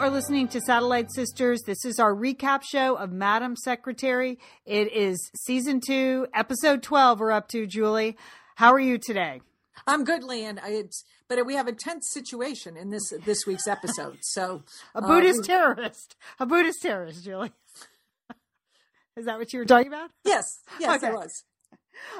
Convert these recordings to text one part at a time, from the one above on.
are listening to Satellite Sisters. This is our recap show of Madam Secretary. It is season two, episode 12. We're up to, Julie. How are you today? I'm good, Lian. It's but we have a tense situation in this this week's episode. So a Buddhist uh, terrorist, a Buddhist terrorist, Julie. is that what you were talking about? Yes, yes, okay. it was.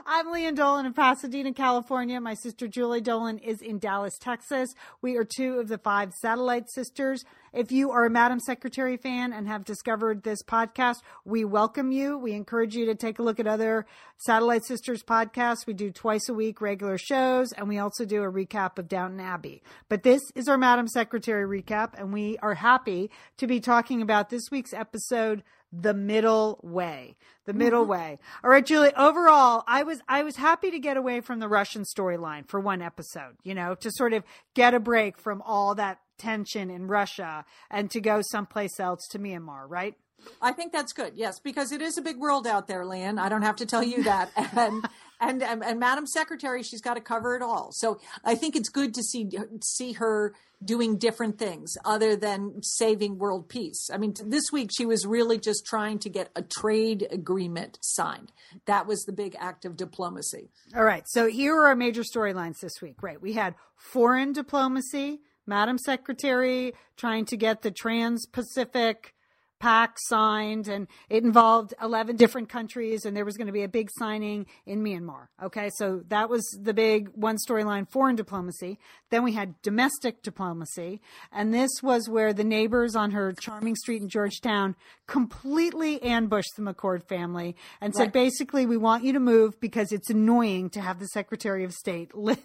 I'm Lian Dolan in Pasadena, California. My sister Julie Dolan is in Dallas, Texas. We are two of the five satellite sisters. If you are a Madam Secretary fan and have discovered this podcast, we welcome you. We encourage you to take a look at other Satellite Sisters podcasts. We do twice a week regular shows, and we also do a recap of Downton Abbey. But this is our Madam Secretary recap, and we are happy to be talking about this week's episode the middle way the middle mm-hmm. way all right julie overall i was i was happy to get away from the russian storyline for one episode you know to sort of get a break from all that tension in russia and to go someplace else to myanmar right I think that's good. Yes, because it is a big world out there, Lian. I don't have to tell you that. And and and, and Madam Secretary, she's got to cover it all. So I think it's good to see see her doing different things other than saving world peace. I mean, this week she was really just trying to get a trade agreement signed. That was the big act of diplomacy. All right. So here are our major storylines this week. Right. We had foreign diplomacy, Madam Secretary trying to get the Trans Pacific pact signed and it involved 11 different countries and there was going to be a big signing in Myanmar. Okay. So that was the big one storyline foreign diplomacy. Then we had domestic diplomacy. And this was where the neighbors on her charming street in Georgetown completely ambushed the McCord family and said, basically, we want you to move because it's annoying to have the Secretary of State live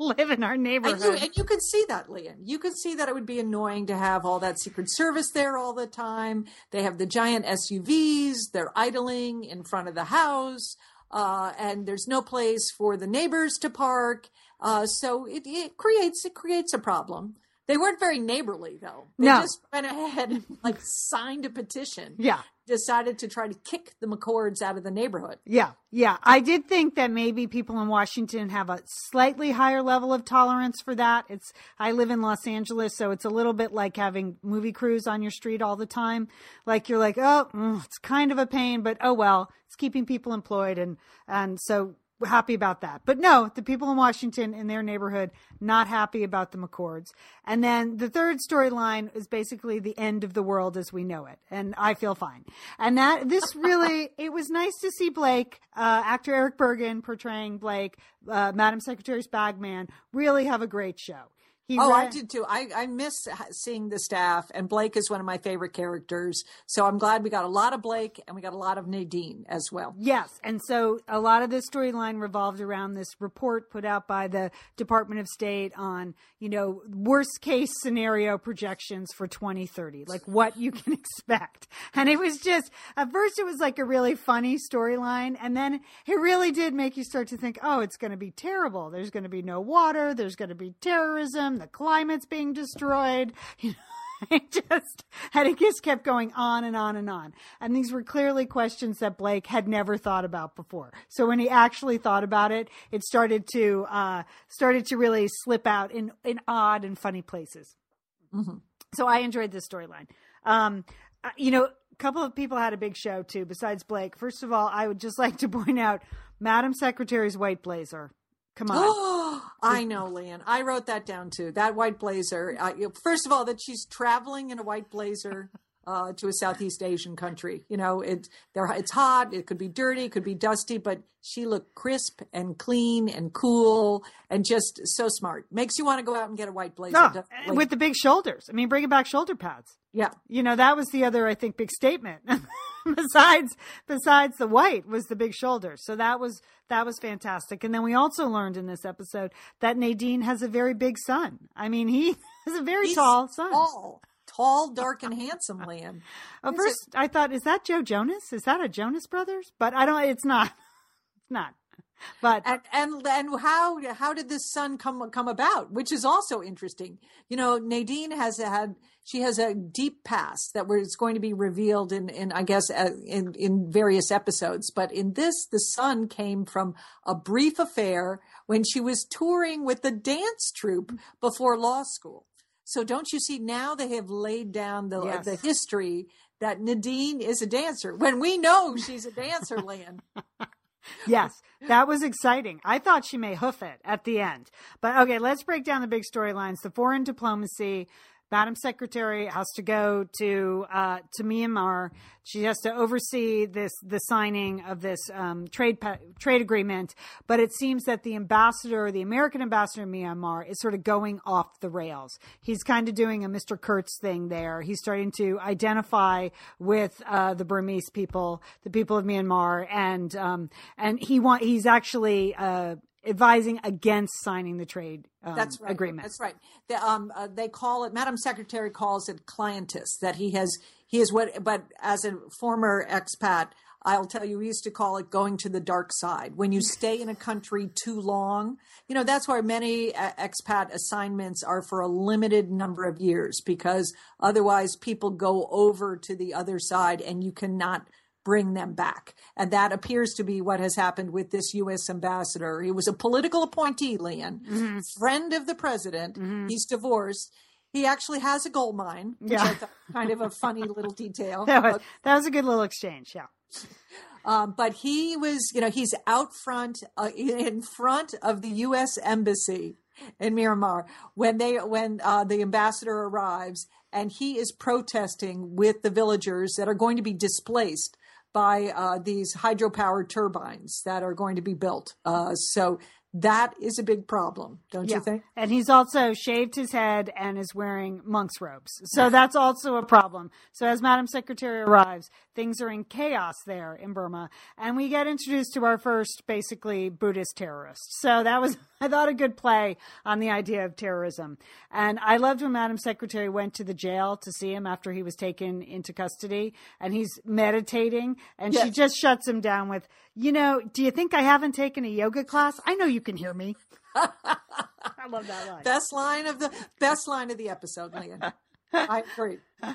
live in our neighborhood. And you, and you could see that, Lian. You can see that it would be annoying to have all that Secret Service there all the time. They have the giant SUVs, they're idling in front of the house, uh, and there's no place for the neighbors to park. Uh, so it, it creates it creates a problem. They weren't very neighborly though. They no. just went ahead and like signed a petition. Yeah. Decided to try to kick the McCords out of the neighborhood. Yeah. Yeah. I did think that maybe people in Washington have a slightly higher level of tolerance for that. It's I live in Los Angeles, so it's a little bit like having movie crews on your street all the time. Like you're like, oh, mm, it's kind of a pain, but oh well, it's keeping people employed and and so happy about that. But no, the people in Washington in their neighborhood not happy about the McCords. And then the third storyline is basically the end of the world as we know it, and I feel fine. And that this really it was nice to see Blake, uh, actor Erich Bergen portraying Blake, uh, Madam Secretary's bagman, really have a great show. He oh, I did too. I, I miss seeing the staff, and Blake is one of my favorite characters. So I'm glad we got a lot of Blake and we got a lot of Nadine as well. Yes. And so a lot of this storyline revolved around this report put out by the Department of State on, you know, worst case scenario projections for 2030, like what you can expect. And it was just, at first, it was like a really funny storyline. And then it really did make you start to think, oh, it's going to be terrible. There's going to be no water, there's going to be terrorism the climate's being destroyed. You know, it just and it just kept going on and on and on. And these were clearly questions that Blake had never thought about before. So when he actually thought about it, it started to uh, started to really slip out in in odd and funny places. Mm-hmm. So I enjoyed this storyline. Um, uh, you know, a couple of people had a big show too, besides Blake. First of all, I would just like to point out Madam Secretary's white blazer. Come on. I know, Lian. I wrote that down too. That white blazer. Uh, first of all, that she's traveling in a white blazer uh, to a Southeast Asian country. You know, it it's hot. It could be dirty. It could be dusty, but she looked crisp and clean and cool and just so smart. Makes you want to go out and get a white blazer. No, like, with the big shoulders. I mean, bringing back shoulder pads. Yeah. You know, that was the other, I think, big statement. besides besides the white was the big shoulders. So that was that was fantastic. And then we also learned in this episode that Nadine has a very big son. I mean, he has a very He's tall son. Tall, tall, dark, and handsome, Lian. At first, it? I thought, is that Joe Jonas? Is that a Jonas Brothers? But I don't. It's not. It's not. But and, and and how how did this son come come about? Which is also interesting. You know, Nadine has had she has a deep past that was going to be revealed in in I guess uh, in in various episodes. But in this, the son came from a brief affair when she was touring with the dance troupe before law school. So don't you see now they have laid down the Yes. the history that Nadine is a dancer when we know she's a dancer, Lynn. Yes, that was exciting. I thought she may hoof it at the end. But okay, let's break down the big storylines. The foreign diplomacy. Madam Secretary has to go to uh, to Myanmar. She has to oversee this the signing of this um, trade trade agreement. But it seems that the ambassador, the American ambassador in Myanmar, is sort of going off the rails. He's kind of doing a Mr. Kurtz thing there. He's starting to identify with uh, the Burmese people, the people of Myanmar, and um, and he want he's actually uh, advising against signing the trade um, That's right. agreement. That's right. The, um, uh, they call it. Madam Secretary calls it clientitis. That he has. He is what. But as a former expat, I'll tell you, we used to call it going to the dark side. When you stay in a country too long, you know that's why many uh, expat assignments are for a limited number of years because otherwise people go over to the other side and you cannot bring them back. And that appears to be what has happened with this U.S. ambassador. He was a political appointee, Lian, Mm-hmm. friend of the president. He's divorced. He actually has a gold mine, which Yeah. I thought kind of a funny little detail. that was that was a good little exchange. Yeah. Um, but he was, you know, he's out front, uh, in front of the U.S. embassy in Myanmar when they when uh, the ambassador arrives, and he is protesting with the villagers that are going to be displaced by uh, these hydropower turbines that are going to be built. Uh, so that is a big problem, don't Yeah. you think? And he's also shaved his head and is wearing monk's robes. So that's also a problem. So as Madam Secretary arrives, things are in chaos there in Burma. And we get introduced to our first basically Buddhist terrorist. So that was, I thought, a good play on the idea of terrorism. And I loved when Madam Secretary went to the jail to see him after he was taken into custody and he's meditating and she just shuts him down with, you know, do you think I haven't taken a yoga class? I know you can hear me. I love that line. Best line of the best line of the episode, Lian. I agree.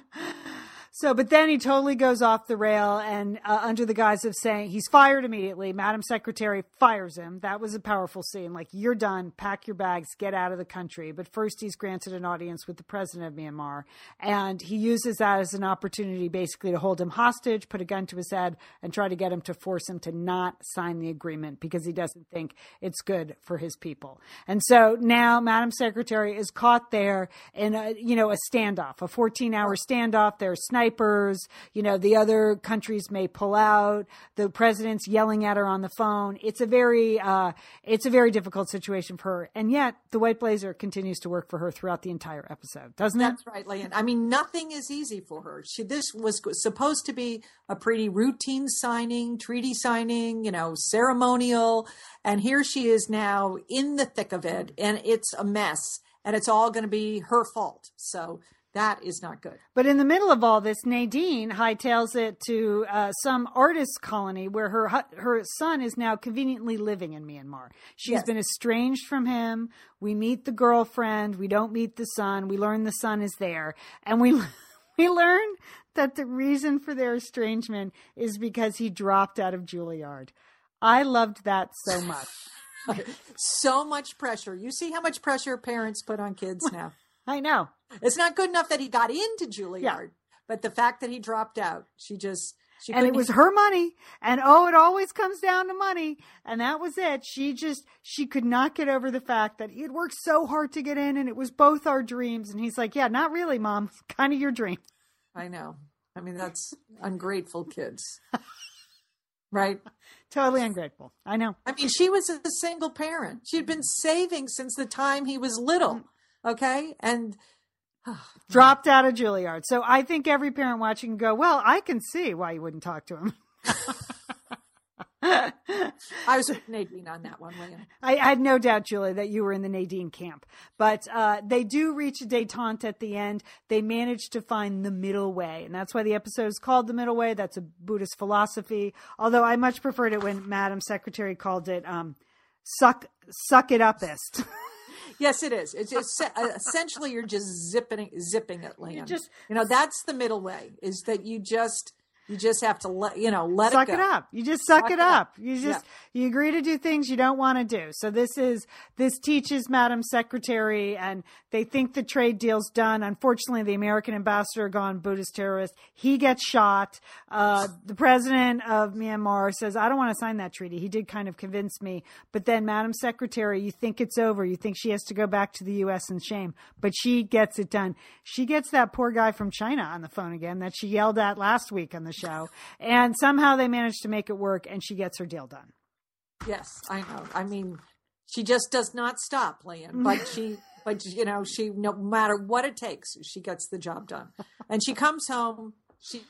So, but then he totally goes off the rail and uh, under the guise of saying he's fired immediately. Madam Secretary fires him. That was a powerful scene. Like, you're done. Pack your bags. Get out of the country. But first, he's granted an audience with the president of Myanmar. And he uses that as an opportunity basically to hold him hostage, put a gun to his head, and try to get him to force him to not sign the agreement because he doesn't think it's good for his people. And so now Madam Secretary is caught there in a, you know, a standoff, a 14 hour standoff. There are You know, the other countries may pull out. The president's yelling at her on the phone. It's a very, uh, it's a very difficult situation for her. And yet the white blazer continues to work for her throughout the entire episode, doesn't it? That's right, Lian. I mean, nothing is easy for her. She, this was supposed to be a pretty routine signing, treaty signing, you know, ceremonial. And here she is now in the thick of it, and it's a mess, and it's all going to be her fault. So that is not good. But in the middle of all this, Nadine hightails it to uh, some artist colony where her her son is now conveniently living in Myanmar. She's Yes. been estranged from him. We meet the girlfriend. We don't meet the son. We learn the son is there, and we we learn that the reason for their estrangement is because he dropped out of Juilliard. I loved that so much. So much pressure. You see how much pressure parents put on kids now. I know. it's not good enough that he got into Juilliard, Yeah. but the fact that he dropped out, she just she and it was her money and oh it always comes down to money and that was it she just she could not get over the fact that he had worked so hard to get in and it was both our dreams and he's like yeah not really mom kind of your dream I know. I mean, that's ungrateful kids. right? totally ungrateful i know I mean, she was a single parent. She'd been saving since the time he was little. Okay. And dropped out of juilliard so i think every parent watching can go well i can see why you wouldn't talk to him I was with Nadine on that one, William. I, I had no doubt, Julia, that you were in the Nadine camp. But uh, they do reach a detente at the end. They manage to find the middle way. And that's why the episode is called The Middle Way. That's a Buddhist philosophy. Although I much preferred it when Madam Secretary called it um, suck, suck it upist. Yes, it is. It's, it's uh, essentially you're just zipping zipping it, Lian. just- you know that's the middle way is that you just You just have to let you know let suck it, it, up. You just suck, it, up. You just you agree to do things you don't want to do. So this is this teaches Madam Secretary, and they think the trade deal's done. Unfortunately, the American ambassador gone Buddhist terrorist. He gets shot. Uh, the president of Myanmar says, "I don't want to sign that treaty." He did kind of convince me, but then Madam Secretary, you think it's over. You think she has to go back to the U.S. in shame, but she gets it done. She gets that poor guy from China on the phone again that she yelled at last week on the show. And somehow they manage to make it work and she gets her deal done. Yes, I know. I mean, she just does not stop, Lian, but she but you know, she no matter what it takes, she gets the job done. And she comes home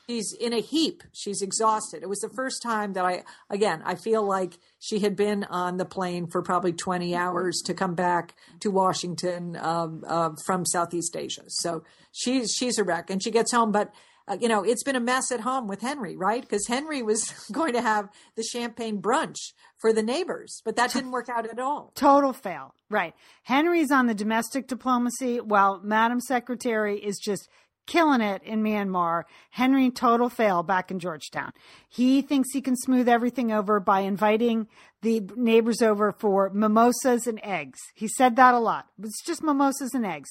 she's in a heap. She's exhausted. It was the first time that I, again, I feel like she had been on the plane for probably 20 hours to come back to Washington um, uh, from Southeast Asia. So she's she's a wreck, and she gets home, but uh, you know, it's been a mess at home with Henry, right? Because Henry was going to have the champagne brunch for the neighbors, but that didn't work out at all. Total fail. Right. Henry's on the domestic diplomacy while Madam Secretary is just killing it in Myanmar. Henry total fail back in Georgetown. He thinks he can smooth everything over by inviting the neighbors over for mimosas and eggs. He said that a lot. It's just mimosas and eggs.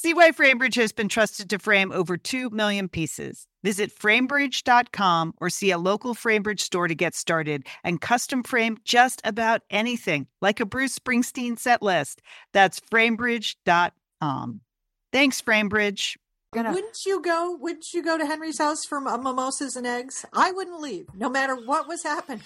See why FrameBridge has been trusted to frame over 2 million pieces. Visit framebridge.com or see a local FrameBridge store to get started and custom frame just about anything, like a Bruce Springsteen set list. That's framebridge.com. Thanks, FrameBridge. Gonna, Wouldn't you go? Wouldn't you go to Henry's house for uh, mimosas and eggs? I wouldn't leave, no matter what was happening.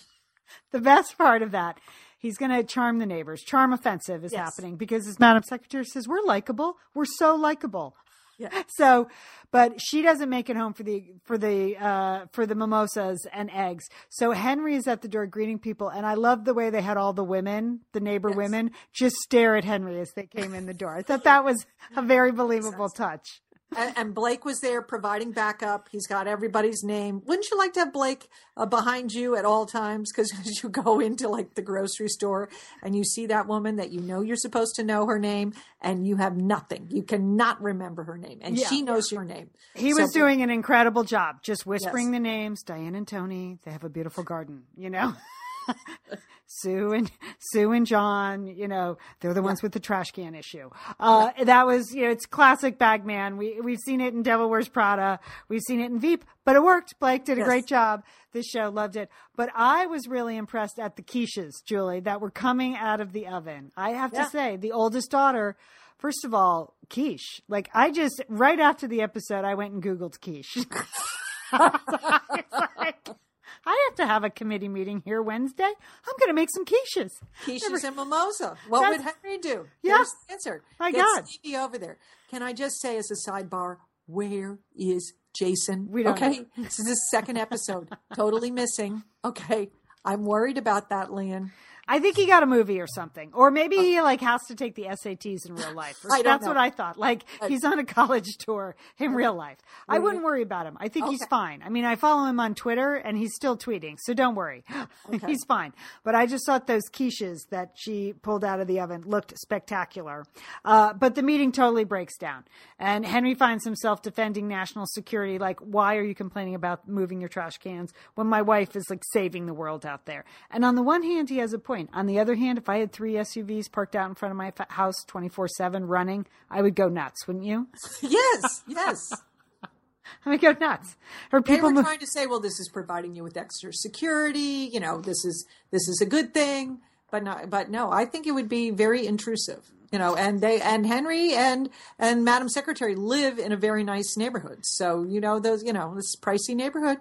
the best part of that, he's going to charm the neighbors. Charm offensive is Yes. happening because his Madam Secretary says, We're likable. We're so likable. Yeah. So, but she doesn't make it home for the for the uh, for the mimosas and eggs. So Henry is at the door greeting people, and I love the way they had all the women, the neighbor Yes. women, just stare at Henry as they came in the door. I thought that was a very believable touch. And, and Blake was there providing backup. He's got everybody's name. Wouldn't you like to have Blake uh, behind you at all times? Because you go into like the grocery store and you see that woman that you know you're supposed to know her name, and you have nothing. You cannot remember her name, and Yeah. she knows your name. He So- was doing an incredible job, just whispering Yes. the names. Diane and Tony, they have a beautiful garden, you know. Sue and Sue and John, you know, they're the ones with the trash can issue. Uh, That was, you know, it's classic Bagman. We we've seen it in Devil Wears Prada, we've seen it in Veep, but it worked. Blake did a Yes. great job. This show loved it, but I was really impressed at the quiches, Julie, that were coming out of the oven. I have Yeah. to say, the oldest daughter. First of all, quiche. Like I just right after the episode, I went and googled quiche. It's like, I have to have a committee meeting here Wednesday. I'm going to make some quiches. Quiches and mimosa. What That's- would Henry do? Yeah. There's the answer. My Get God. Stevie over there. Can I just say as a sidebar, where is Jason? We don't okay. This is his second episode. totally missing. Okay. I'm worried about that, Lian. I think he got a movie or something, or maybe he like has to take the SATs in real life. I That's know. what I thought. Like he's on a college tour in real life. I wouldn't worry about him. I think he's fine. I mean, I follow him on Twitter and he's still tweeting, so don't worry. Okay. he's fine. But I just thought those quiches that she pulled out of the oven looked spectacular. Uh, but the meeting totally breaks down, and Henry finds himself defending national security. Like, why are you complaining about moving your trash cans when my wife is like saving the world out there? And on the one hand, he has a point. On the other hand, if I had three SUVs parked out in front of my house 24 7 running, I would go nuts, wouldn't you? Yes, yes. I would go nuts. Or They people were move. trying to say, well, this is providing you with extra security. You know, this is this is a good thing. But no, but no, I think it would be very intrusive. You know, and they and Henry and and Madam Secretary live in a very nice neighborhood. So you know those you know this pricey neighborhood.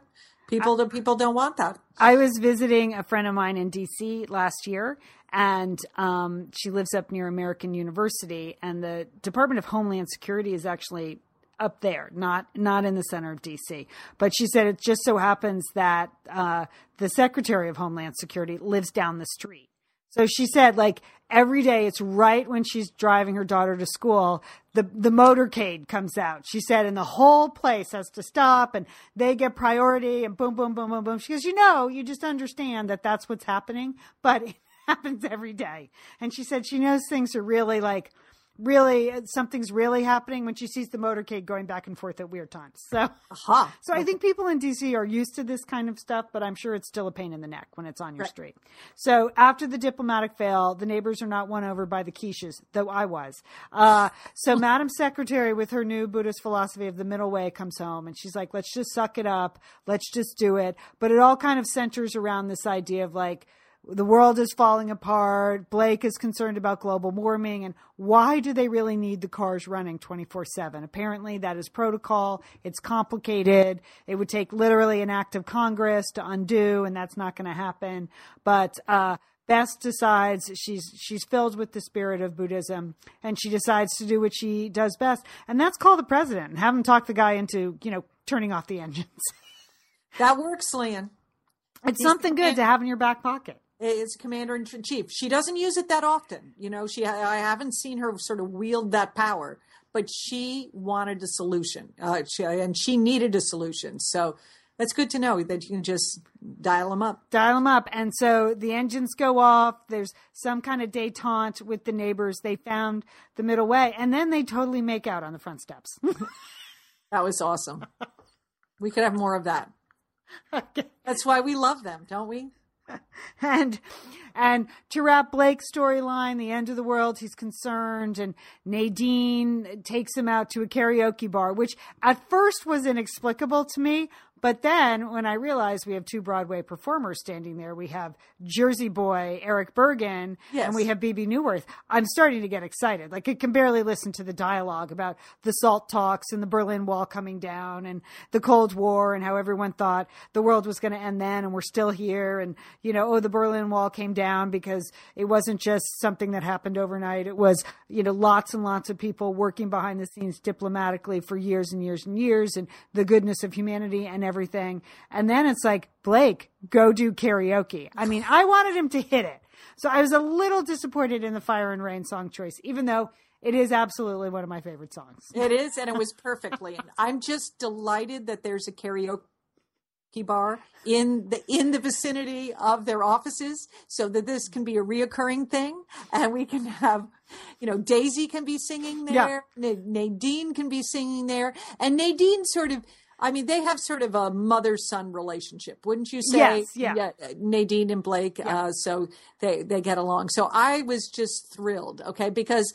People do people don't want that. I was visiting a friend of mine in DC last year, and um, she lives up near American University, and the Department of Homeland Security is actually up there, not not in the center of DC. But she said it just so happens that uh, the Secretary of Homeland Security lives down the street. So she said, like every day, it's right when she's driving her daughter to school, the the motorcade comes out. She said, and the whole place has to stop, and they get priority, and boom, boom, boom, boom, boom. She goes, you know, you just understand that that's what's happening, but it happens every day. And she said she knows things are really like. Really, something's really happening when she sees the motorcade going back and forth at weird times. So, so I think people in DC are used to this kind of stuff, but I'm sure it's still a pain in the neck when it's on your Right. street. So after the diplomatic fail, the neighbors are not won over by the quiches, though I was. Uh, so Madam Secretary, with her new Buddhist philosophy of the middle way, comes home and she's like, let's just suck it up. Let's just do it. But it all kind of centers around this idea of like, the world is falling apart. Blake is concerned about global warming. And why do they really need the cars running 24 7? Apparently, that is protocol. It's complicated. It would take literally an act of Congress to undo, and that's not going to happen. But, uh, Bess decides she's she's filled with the spirit of Buddhism, and she decides to do what she does best, and that's call the president and have him talk the guy into you know turning off the engines. That works, Lian. It's He's something good to have in your back pocket. Is commander in chief. She doesn't use it that often. You know, she I haven't seen her sort of wield that power, but she wanted a solution, uh, she, and she needed a solution. So That's good to know that you can just dial them up. dial them up. And so the engines go off. There's some kind of detente with the neighbors. They found the middle way, and then they totally make out on the front steps. That was awesome. we could have more of that. Okay. That's why we love them, don't we? and and to wrap Blake's storyline, the end of the world, he's concerned, and Nadine takes him out to a karaoke bar, which at first was inexplicable to me. But then when I realized we have two Broadway performers standing there, we have Jersey Boy Erich Bergen Yes. and we have Bebe Neuwirth. I'm starting to get excited. Like I can barely listen to the dialogue about the salt talks and the Berlin Wall coming down and the Cold War and how everyone thought the world was going to end then and we're still here. And, you know, oh, the Berlin Wall came down because it wasn't just something that happened overnight. It was, you know, lots and lots of people working behind the scenes diplomatically for years and years and years and the goodness of humanity and everything. And then it's like, Blake, go do karaoke. I mean, I wanted him to hit it. So I was a little disappointed in the Fire and Rain song choice, even though it is absolutely one of my favorite songs. It is, and it was perfectly. And I'm just delighted that there's a karaoke bar in the in the vicinity of their offices, so that this can be a reoccurring thing, and we can have, you know, Daisy can be singing Yeah. there, Na- Nadine can be singing there, and Nadine sort of. I mean, they have sort of a mother-son relationship, wouldn't you say? Yes, yeah. Nadine and Blake. Uh, so they they get along. So I was just thrilled. Okay, because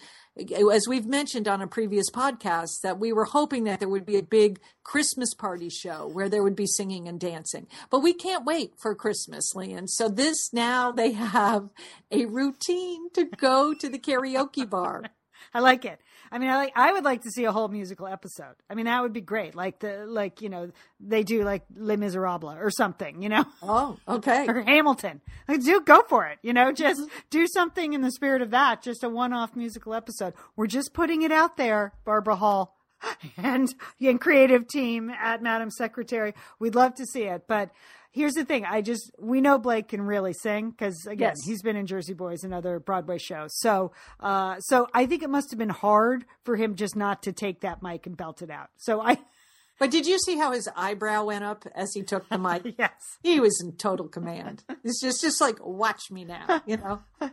as we've mentioned on a previous podcast, that we were hoping that there would be a big Christmas party show where there would be singing and dancing. But we can't wait for Christmas, Lian. So this now they have a routine to go to the karaoke bar. I like it. I mean, I like. I would like to see a whole musical episode. I mean, that would be great. Like the like you know they do like Les Miserables or something. You know. Oh, okay. or Hamilton. Like, do go for it. You know, just mm-hmm. do something in the spirit of that. Just a one-off musical episode. We're just putting it out there, Barbara Hall and and creative team at Madam Secretary. We'd love to see it, but. Here's the thing. I just, we know Blake can really sing because again, Yes. he's been in Jersey Boys and other Broadway shows. So, uh, so I think it must have been hard for him just not to take that mic and belt it out. So I, But did you see how his eyebrow went up as he took the mic? yes. He was in total command. It's just just like watch me now, you know.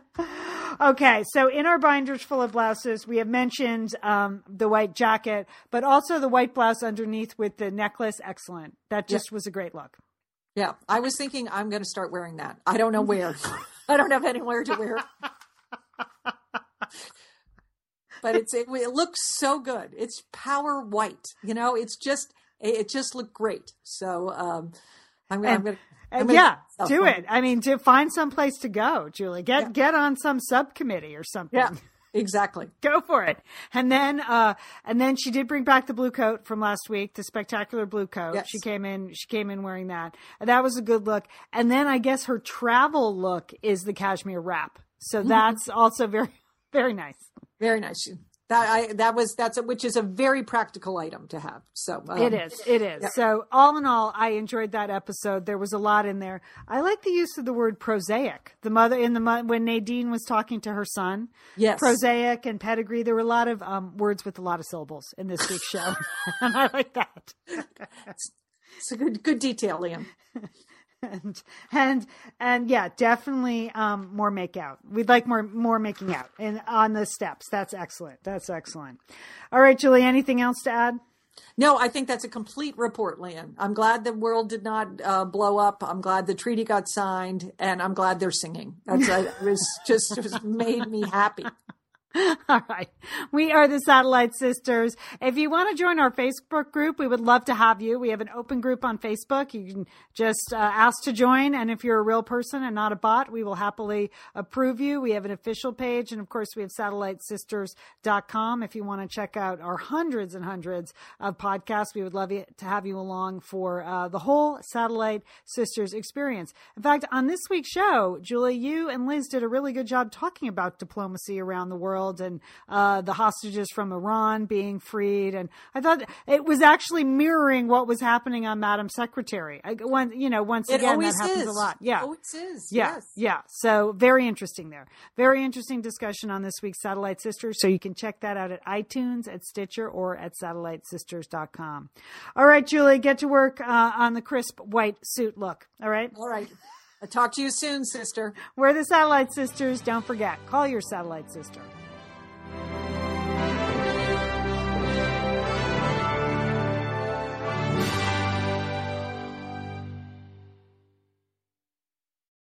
Okay, so in our binders full of blouses, we have mentioned um, the white jacket, but also the white blouse underneath with the necklace. Excellent. That just was a great look. Yeah, I was thinking I'm going to start wearing that. I don't know where. I don't have anywhere to wear it. but it's it, it looks so good. It's power white. You know, it's just it, it just looked great. So um, I'm. I'm gonna I'm yeah, oh, do it. I mean, to find some place to go, Julie. Get Yeah. get on some subcommittee or something. Yeah, exactly. Go for it. And then uh and then she did bring back the blue coat from last week, the spectacular blue coat. Yes. She came in she came in wearing that. And that was a good look. And then I guess her travel look is the cashmere wrap. So Mm-hmm. that's also very very nice. Very nice. That I that was that's a, which is a very practical item to have. So um, It is. It is. So all in all, I enjoyed that episode. There was a lot in there. I like the use of the word prosaic. The mother in the when Nadine was talking to her son. Yes. Prosaic and pedigree. There were a lot of um, words with a lot of syllables in this week's show, and I like that. It's a good good detail, Lian. And and and yeah, definitely um, more make out. We'd like more more making out and on the steps. That's excellent. That's excellent. All right, Julie. Anything else to add? No, I think that's a complete report, Lian. I'm glad the world did not uh, blow up. I'm glad the treaty got signed, and I'm glad they're singing. That's uh, it was just it was made me happy. All right. We are the Satellite Sisters. If you want to join our Facebook group, we would love to have you. We have an open group on Facebook. You can just uh, ask to join. And if you're a real person and not a bot, we will happily approve you. We have an official page. And of course, we have satellitesisters.com. If you want to check out our hundreds and hundreds of podcasts, we would love to have you along for uh, the whole Satellite Sisters experience. In fact, on this week's show, Julie, you and Liz did a really good job talking about diplomacy around the world world and uh, the hostages from Iran being freed. And I thought it was actually mirroring what was happening on Madam Secretary. I, one, you know, once It again, that happens is. a lot. Yeah. Always is. Yeah, Yes. yeah. So very interesting there. Very interesting discussion on this week's Satellite Sisters. So you can check that out at iTunes, at Stitcher, or at satellitesisters.com. All right, Julie, get to work uh, on the crisp white suit look. All right. All right. I'll talk to you soon, sister. We're the Satellite Sisters. Don't forget, call your Satellite Sister.